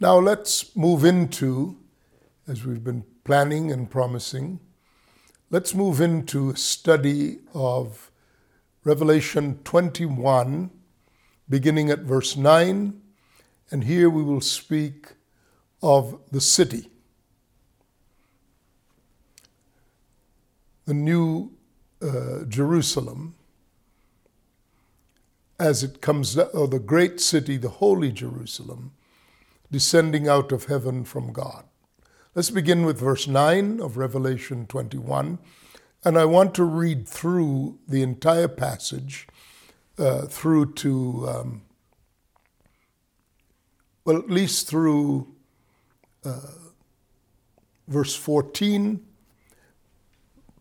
Now let's move into, as we've been planning and promising, let's move into a study of Revelation 21, beginning at verse 9. And here we will speak of the city. The new uh, Jerusalem, as it comes, or the great city, the holy Jerusalem, descending out of heaven from God. Let's begin with verse 9 of Revelation 21. And I want to read through the entire passage uh, through to, um, well, at least through uh, verse 14.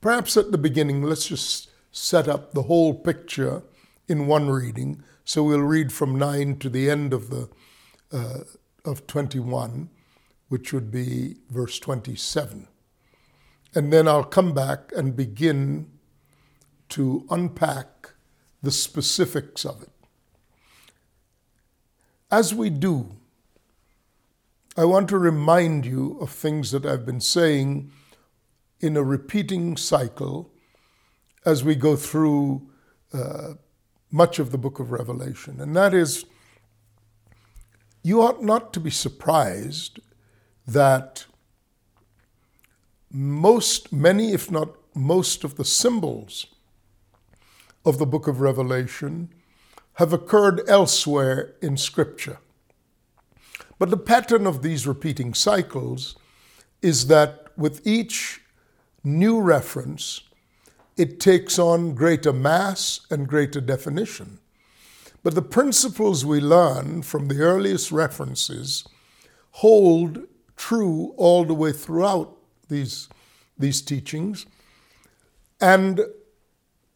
Perhaps at the beginning, let's just set up the whole picture in one reading. So we'll read from 9 to the end of the uh, of 21, which would be verse 27. And then I'll come back and begin to unpack the specifics of it. As we do, I want to remind you of things that I've been saying in a repeating cycle as we go through uh, much of the book of Revelation. And that is you ought not to be surprised that most, many, if not most, of the symbols of the book of Revelation have occurred elsewhere in Scripture. But the pattern of these repeating cycles is that with each new reference, it takes on greater mass and greater definition. But the principles we learn from the earliest references hold true all the way throughout these, these teachings. And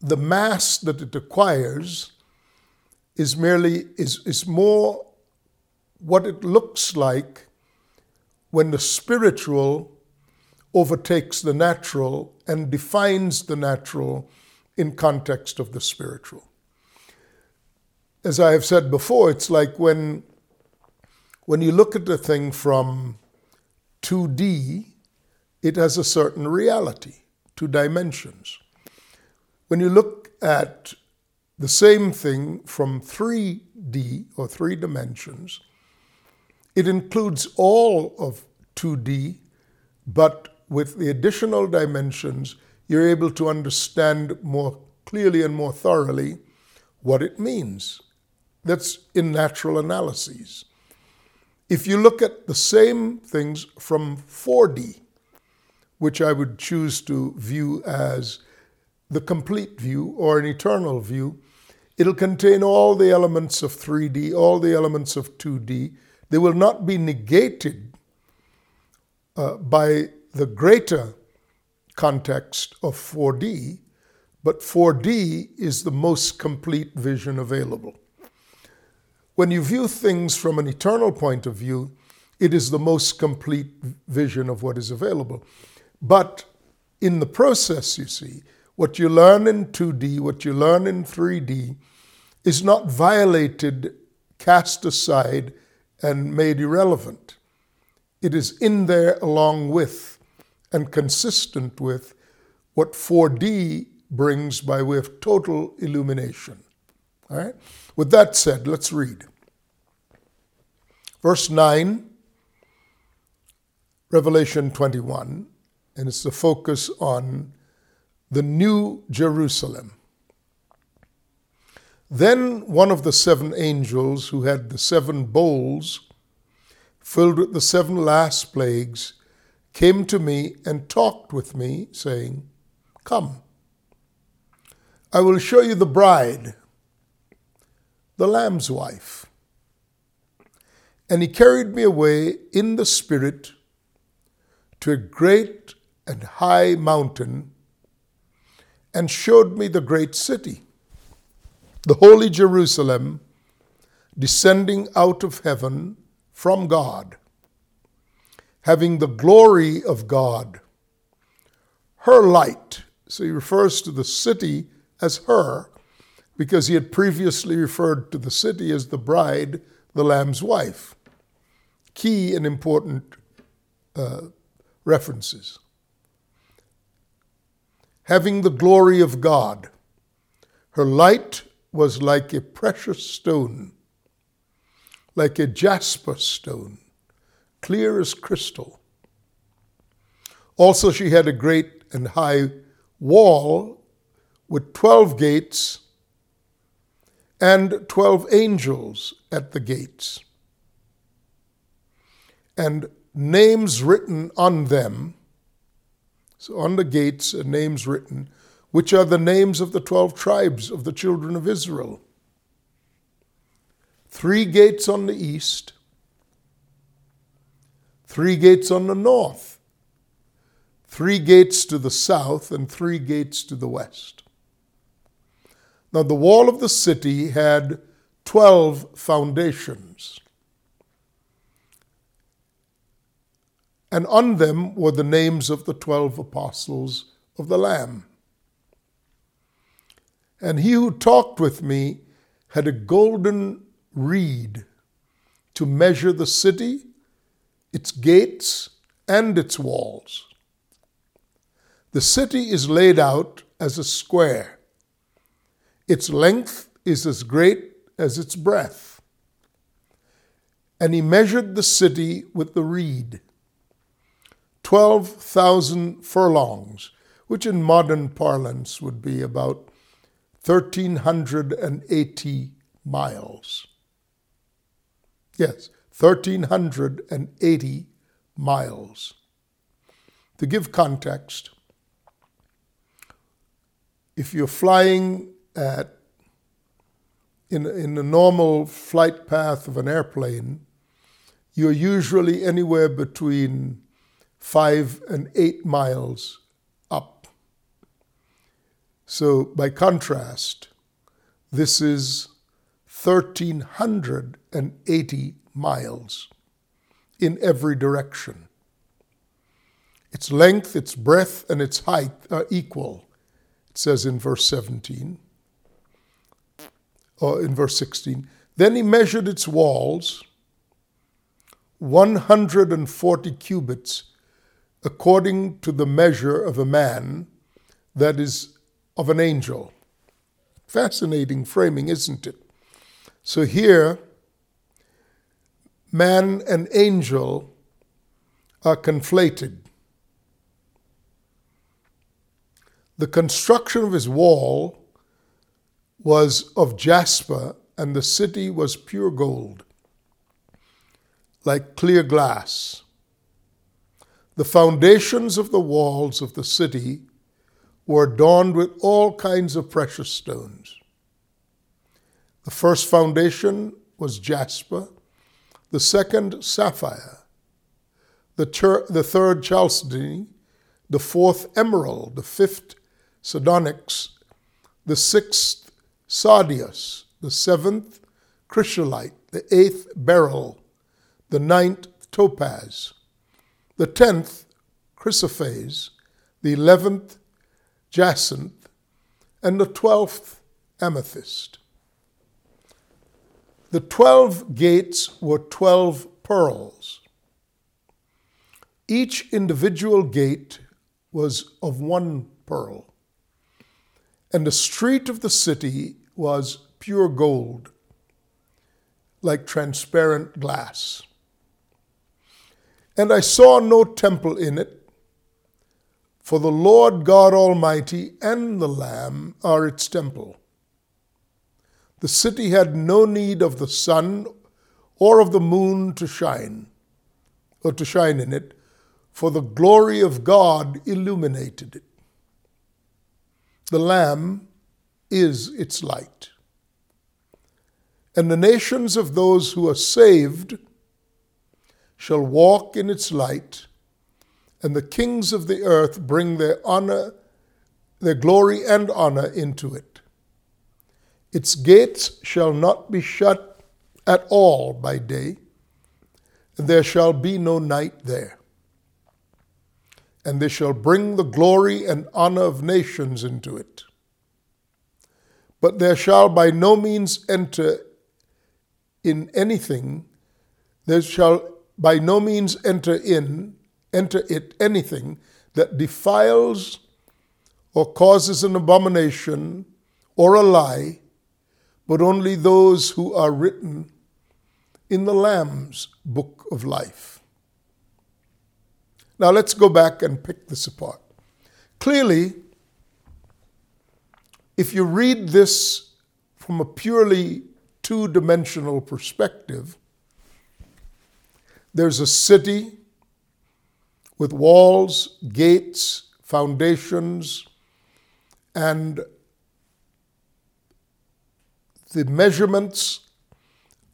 the mass that it acquires is merely is, is more what it looks like when the spiritual overtakes the natural and defines the natural in context of the spiritual as I have said before, it's like when when you look at the thing from 2D, it has a certain reality, two dimensions. When you look at the same thing from 3D or three dimensions, it includes all of 2D, but with the additional dimensions, you're able to understand more clearly and more thoroughly what it means. That's in natural analyses. If you look at the same things from 4D, which I would choose to view as the complete view or an eternal view, it'll contain all the elements of 3D, all the elements of 2D. They will not be negated uh, by the greater context of 4D, but 4D is the most complete vision available. When you view things from an eternal point of view, it is the most complete vision of what is available. But in the process, you see, what you learn in 2D, what you learn in 3D, is not violated, cast aside, and made irrelevant. It is in there along with and consistent with what 4D brings by way of total illumination. All right? With that said, let's read. Verse 9, Revelation 21, and it's the focus on the new Jerusalem. Then one of the seven angels who had the seven bowls filled with the seven last plagues came to me and talked with me, saying, Come, I will show you the bride the Lamb's wife. And he carried me away in the Spirit to a great and high mountain and showed me the great city, the holy Jerusalem, descending out of heaven from God, having the glory of God. Her light, so he refers to the city as her, because he had previously referred to the city as the bride, the Lamb's wife. key and important uh, references. Having the glory of God, her light was like a precious stone, like a jasper stone, clear as crystal. Also, she had a great and high wall with 12 gates and 12 angels at the gates, and names written on them. So, on the gates, are names written, which are the names of the 12 tribes of the children of Israel. Three gates on the east, three gates on the north, three gates to the south, and three gates to the west. Now, the wall of the city had 12 foundations, and on them were the names of the 12 apostles of the Lamb. And he who talked with me had a golden reed to measure the city, its gates, and its walls. The city is laid out as a square. Its length is as great as its breadth. And he measured the city with the reed 12,000 furlongs, which in modern parlance would be about 1,380 miles. Yes, 1,380 miles. To give context, if you're flying at in, in the normal flight path of an airplane, you're usually anywhere between five and eight miles up. So, by contrast, this is 1,380 miles in every direction. Its length, its breadth, and its height are equal, it says in verse 17 or in verse 16. Then he measured its walls 140 cubits according to the measure of a man, that is, of an angel. Fascinating framing, isn't it? So here, man and angel are conflated. The construction of his wall was of jasper, and the city was pure gold, like clear glass. The foundations of the walls of the city were adorned with all kinds of precious stones. The first foundation was jasper, the second, sapphire, the, ter- the third, chalcedony, the fourth, emerald, the fifth, sardonyx, the sixth, sardius, the seventh, chrysolite, the eighth, beryl, the ninth, topaz, the tenth, chrysoprase, the eleventh, jacinth, and the twelfth, amethyst. The twelve gates were twelve pearls. Each individual gate was of one pearl, and the street of the city was pure gold, like transparent glass. And I saw no temple in it, for the Lord God Almighty and the Lamb are its temple. The city had no need of the sun or of the moon to shine, or to shine in it, for the glory of God illuminated it. The Lamb is its light. And the nations of those who are saved shall walk in its light, and the kings of the earth bring their honor, their glory and honor into it. Its gates shall not be shut at all by day, and there shall be no night there. And they shall bring the glory and honor of nations into it. But there shall by no means enter in anything, there shall by no means enter in, enter it anything that defiles or causes an abomination or a lie, but only those who are written in the Lamb's book of life. Now let's go back and pick this apart. Clearly, if you read this from a purely two dimensional perspective, there's a city with walls, gates, foundations, and the measurements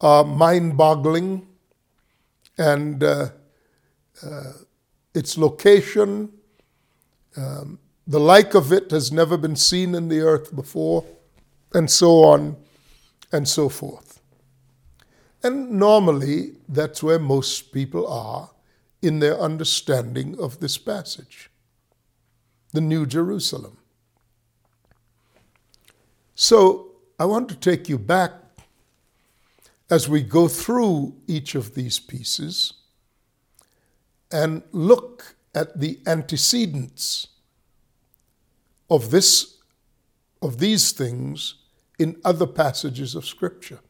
are mind boggling, and uh, uh, its location, um, the like of it has never been seen in the earth before, and so on and so forth. And normally, that's where most people are in their understanding of this passage the New Jerusalem. So, I want to take you back as we go through each of these pieces and look at the antecedents of this of these things in other passages of scripture.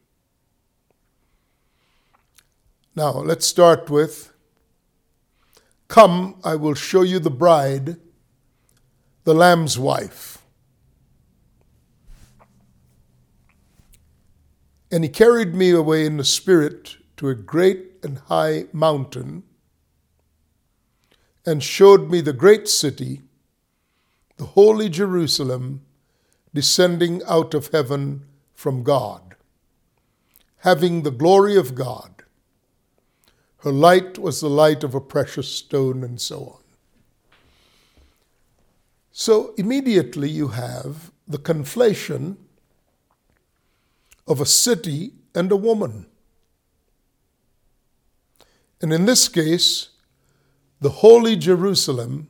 Now, let's start with Come, I will show you the bride, the Lamb's wife. And he carried me away in the Spirit to a great and high mountain and showed me the great city, the holy Jerusalem, descending out of heaven from God, having the glory of God. Her light was the light of a precious stone, and so on. So immediately you have the conflation of a city and a woman. And in this case, the holy Jerusalem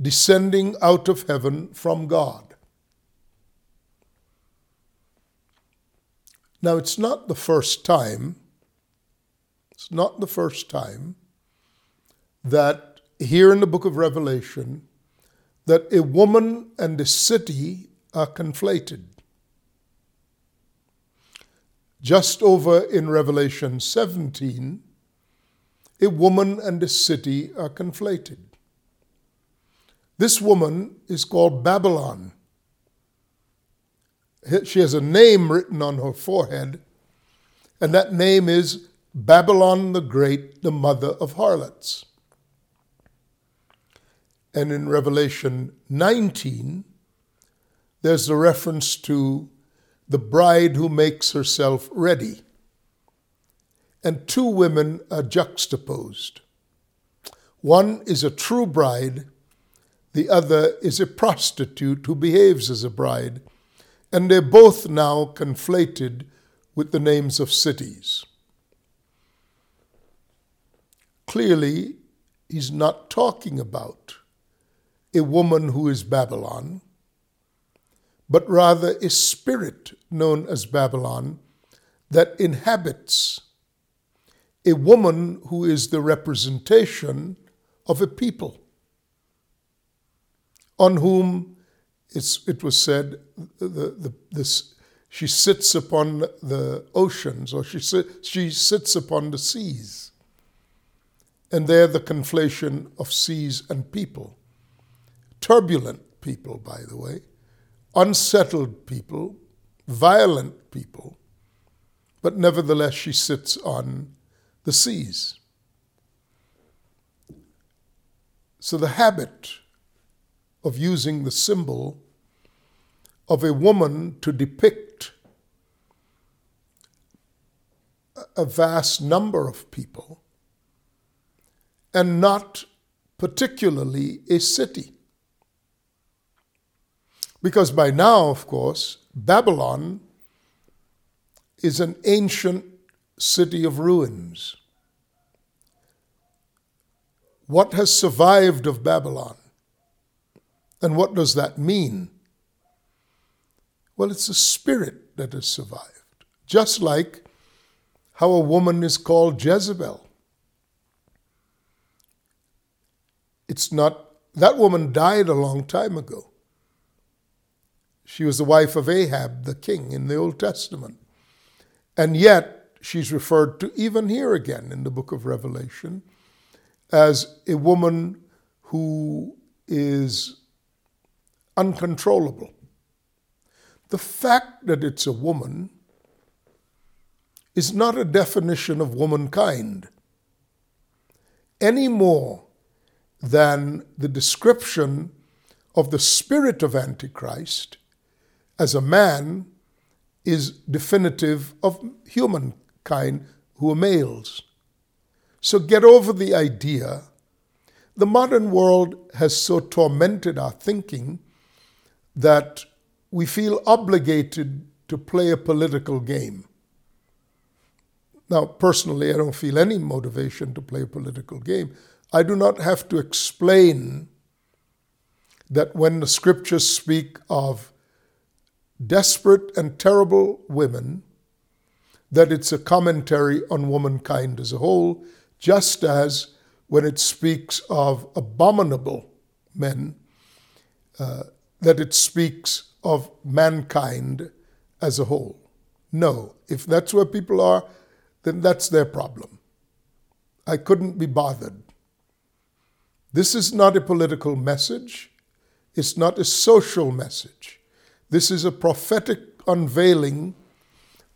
descending out of heaven from God. Now, it's not the first time it's not the first time that here in the book of Revelation that a woman and a city are conflated. Just over in Revelation 17, a woman and a city are conflated. This woman is called Babylon. She has a name written on her forehead, and that name is Babylon the Great, the mother of harlots. And in Revelation 19, there's a reference to the bride who makes herself ready. And two women are juxtaposed. One is a true bride, the other is a prostitute who behaves as a bride, and they're both now conflated with the names of cities. Clearly he's not talking about a woman who is Babylon, but rather a spirit known as Babylon that inhabits a woman who is the representation of a people on whom it was said the, the, she sits upon the oceans or she, she sits upon the seas. And there, the conflation of seas and people. Turbulent people, by the way, unsettled people, violent people, but nevertheless, she sits on the seas. So, the habit of using the symbol of a woman to depict a vast number of people and not particularly a city. Because by now, of course, Babylon is an ancient city of ruins. What has survived of Babylon? And what does that mean? Well, it's the spirit that has survived, just like how a woman is called Jezebel. It's not, that woman died a long time ago. She was the wife of Ahab, the king, in the Old Testament. And yet, she's referred to even here again in the book of Revelation as a woman who is uncontrollable. The fact that it's a woman is not a definition of womankind any more than the description of the spirit of Antichrist as a man is definitive of humankind who are males. So get over the idea. The modern world has so tormented our thinking that we feel obligated to play a political game. Now, personally, I don't feel any motivation to play a political game. I do not have to explain that when the scriptures speak of desperate and terrible women, that it's a commentary on womankind as a whole, just as when it speaks of abominable men, uh, that it speaks of mankind as a whole. No, if that's where people are, then that's their problem. I couldn't be bothered. This is not a political message. It's not a social message. This is a prophetic unveiling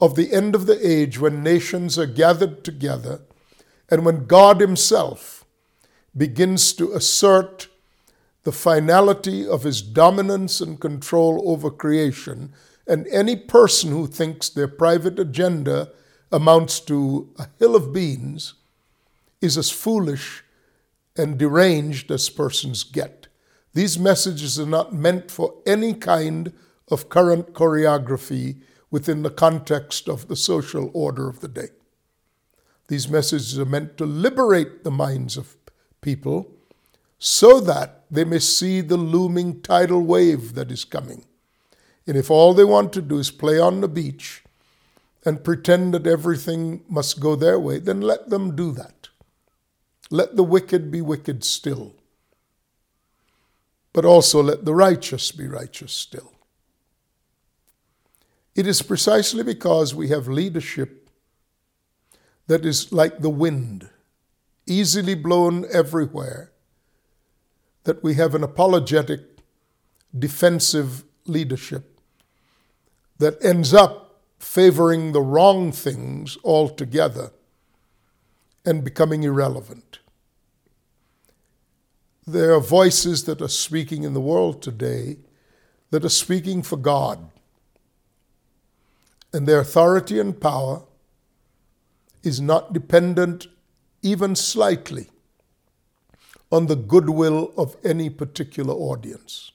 of the end of the age when nations are gathered together and when God Himself begins to assert the finality of His dominance and control over creation. And any person who thinks their private agenda amounts to a hill of beans is as foolish and deranged as persons get. These messages are not meant for any kind of current choreography within the context of the social order of the day. These messages are meant to liberate the minds of people so that they may see the looming tidal wave that is coming. And if all they want to do is play on the beach and pretend that everything must go their way, then let them do that. Let the wicked be wicked still. But also let the righteous be righteous still. It is precisely because we have leadership that is like the wind, easily blown everywhere, that we have an apologetic, defensive leadership that ends up favoring the wrong things altogether and becoming irrelevant. There are voices that are speaking in the world today that are speaking for God. And their authority and power is not dependent even slightly on the goodwill of any particular audience.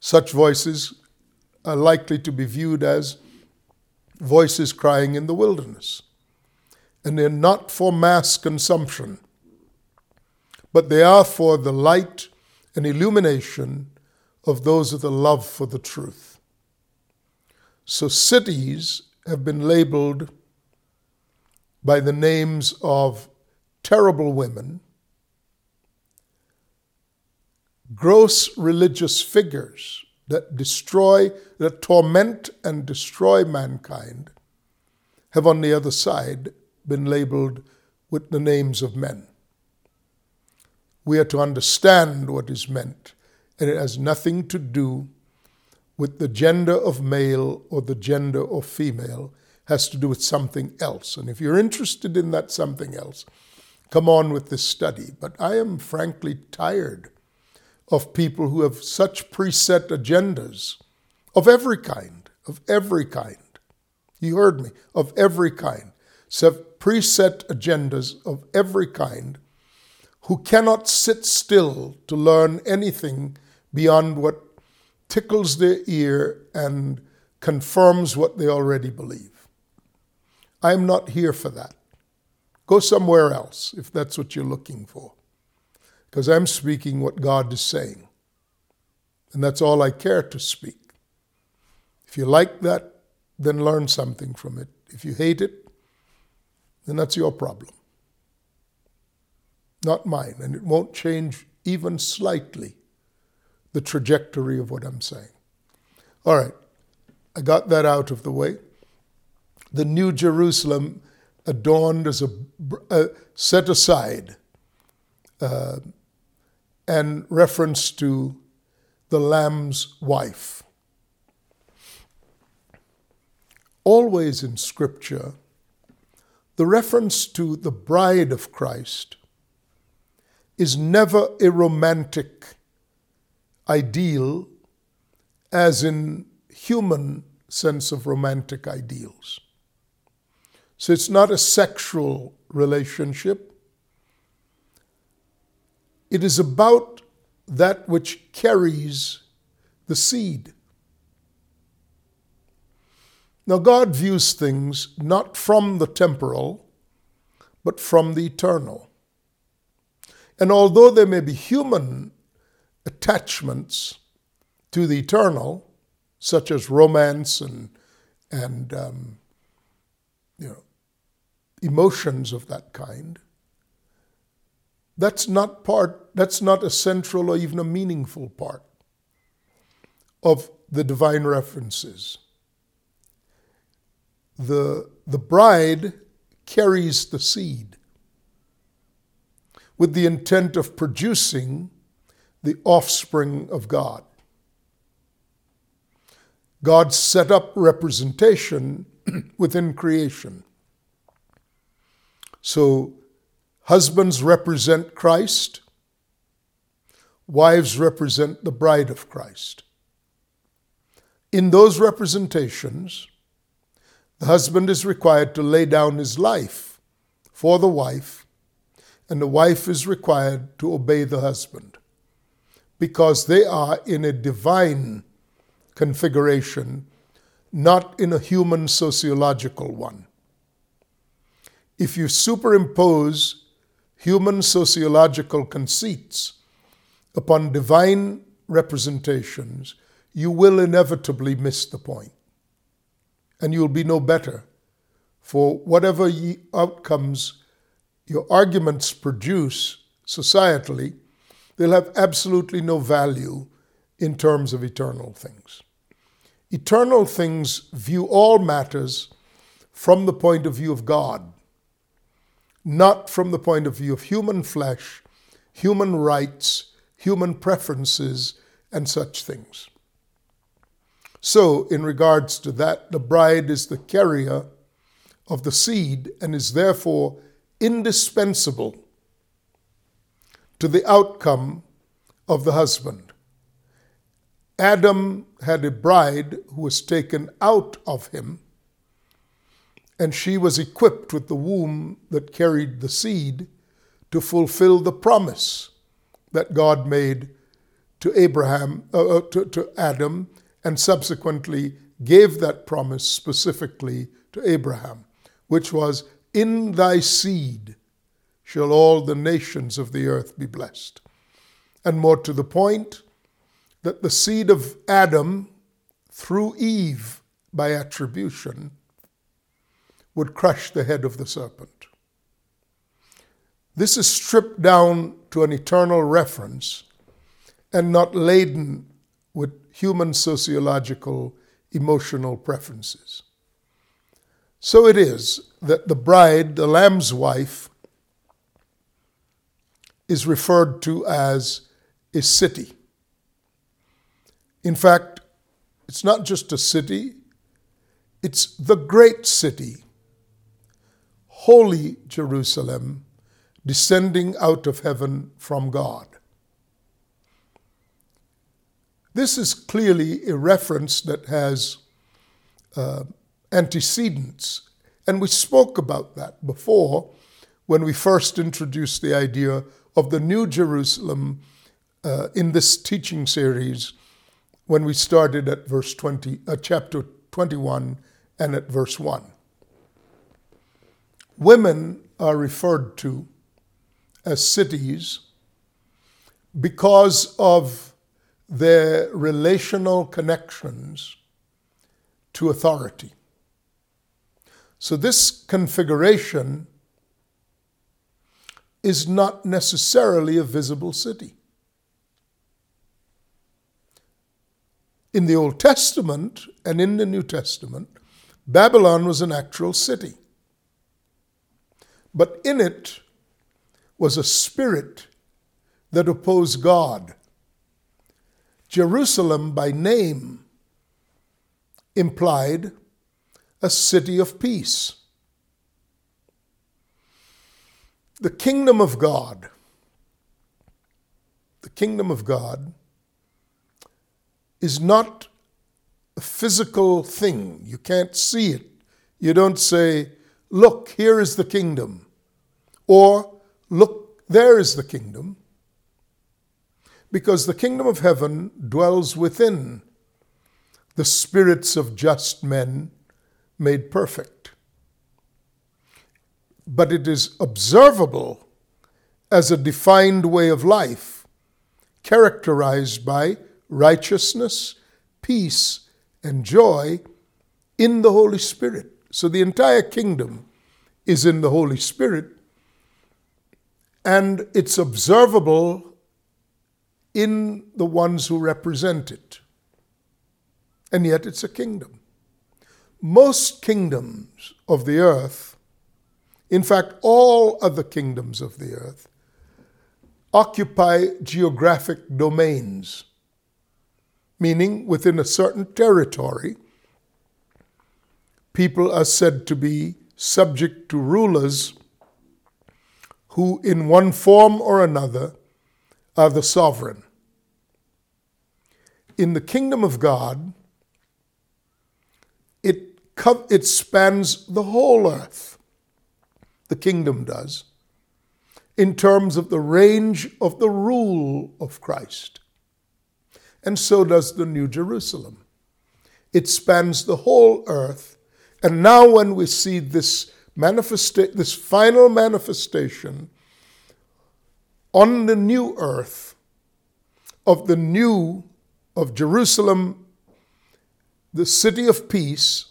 Such voices are likely to be viewed as voices crying in the wilderness. And they're not for mass consumption, but they are for the light and illumination of those with a love for the truth. So cities have been labeled by the names of terrible women, gross religious figures that destroy, that torment and destroy mankind, have on the other side been labeled with the names of men. We are to understand what is meant, and it has nothing to do with the gender of male or the gender of female, has to do with something else. And if you're interested in that something else, come on with this study. But I am frankly tired of people who have such preset agendas of every kind, of every kind. You heard me, of every kind. So preset agendas of every kind who cannot sit still to learn anything beyond what tickles their ear and confirms what they already believe. I'm not here for that. Go somewhere else if that's what you're looking for because I'm speaking what God is saying. And that's all I care to speak. If you like that, then learn something from it. If you hate it, then that's your problem. not mine, and it won't change even slightly the trajectory of what I'm saying. All right, I got that out of the way. The New Jerusalem adorned as a set aside uh, and reference to the Lamb's wife. Always in Scripture, the reference to the bride of Christ is never a romantic ideal, as in human sense of romantic ideals. So it's not a sexual relationship. It is about that which carries the seed. Now, God views things not from the temporal, but from the eternal. And although there may be human attachments to the eternal, such as romance and, and um, you know, emotions of that kind, that's not part, that's not a central or even a meaningful part of the divine references. The, the bride carries the seed with the intent of producing the offspring of God. God set up representation within creation. So, husbands represent Christ, wives represent the bride of Christ. In those representations, the husband is required to lay down his life for the wife, and the wife is required to obey the husband because they are in a divine configuration, not in a human sociological one. If you superimpose human sociological conceits upon divine representations, you will inevitably miss the point. And you'll be no better for whatever outcomes your arguments produce societally, they'll have absolutely no value in terms of eternal things. Eternal things view all matters from the point of view of God, not from the point of view of human flesh, human rights, human preferences, and such things. So, in regards to that, the bride is the carrier of the seed and is therefore indispensable to the outcome of the husband. Adam had a bride who was taken out of him, and she was equipped with the womb that carried the seed to fulfill the promise that God made to Abraham, uh, uh to, to Adam, and subsequently gave that promise specifically to Abraham, which was, In thy seed shall all the nations of the earth be blessed. And more to the point, that the seed of Adam through Eve by attribution would crush the head of the serpent. This is stripped down to an eternal reference and not laden with human sociological emotional preferences. So it is that the bride, the Lamb's wife, is referred to as a city. In fact, it's not just a city, it's the great city, holy Jerusalem, descending out of heaven from God. This is clearly a reference that has uh, antecedents, and we spoke about that before when we first introduced the idea of the New Jerusalem uh, in this teaching series when we started at verse 20, uh, chapter 21 and at verse 1. Women are referred to as cities because of their relational connections to authority. So, this configuration is not necessarily a visible city. In the Old Testament and in the New Testament, Babylon was an actual city. But in it was a spirit that opposed God. Jerusalem, by name, implied a city of peace. The kingdom of God, the kingdom of God is not a physical thing. You can't see it. You don't say, Look, here is the kingdom, or Look, there is the kingdom. Because the kingdom of heaven dwells within the spirits of just men made perfect but it is observable as a defined way of life, characterized by righteousness, peace, and joy in the Holy Spirit. So the entire kingdom is in the Holy Spirit, and it's observable in the ones who represent it. And yet it's a kingdom. Most kingdoms of the earth in fact, all other kingdoms of the earth occupy geographic domains, meaning within a certain territory, people are said to be subject to rulers who, in one form or another, are the sovereign. In the kingdom of God, it, it spans the whole earth the kingdom does, in terms of the range of the rule of Christ. And so does the New Jerusalem. It spans the whole earth. And now, when we see this, manifesta- this final manifestation on the new earth of the new, of Jerusalem, the city of peace,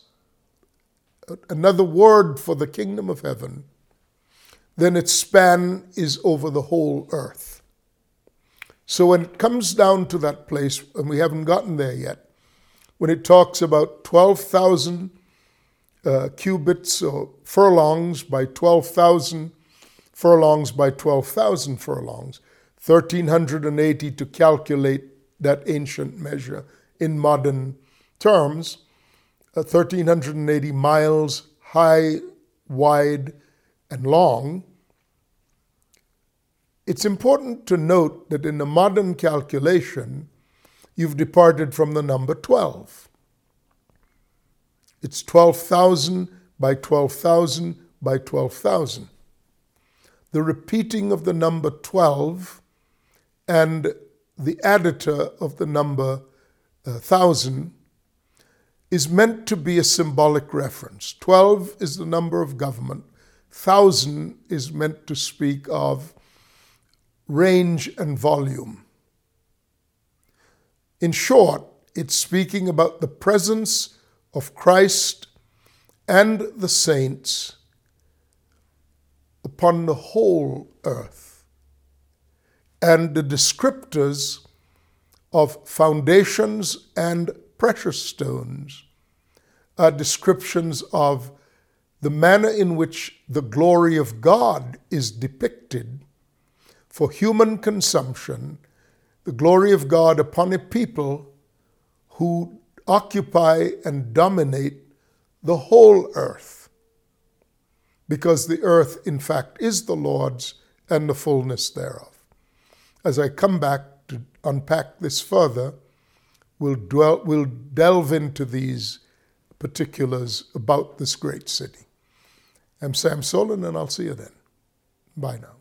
another word for the kingdom of heaven, then its span is over the whole earth. So when it comes down to that place, and we haven't gotten there yet, when it talks about 12,000 uh, cubits or furlongs by 12,000 furlongs by 12,000 furlongs, 1,380 to calculate that ancient measure in modern terms, uh, 1,380 miles high, wide, and long, it's important to note that in the modern calculation, you've departed from the number 12. It's 12,000 by 12,000 by 12,000. The repeating of the number 12 and the additor of the number uh, 1,000 is meant to be a symbolic reference. 12 is the number of government, Thousand is meant to speak of range and volume. In short, it's speaking about the presence of Christ and the saints upon the whole earth. And the descriptors of foundations and precious stones are descriptions of the manner in which the glory of God is depicted for human consumption, the glory of God upon a people who occupy and dominate the whole earth. Because the earth, in fact, is the Lord's and the fullness thereof. As I come back to unpack this further, we'll, dwell, we'll delve into these particulars about this great city. I'm Sam Soleyn, and I'll see you then. Bye now.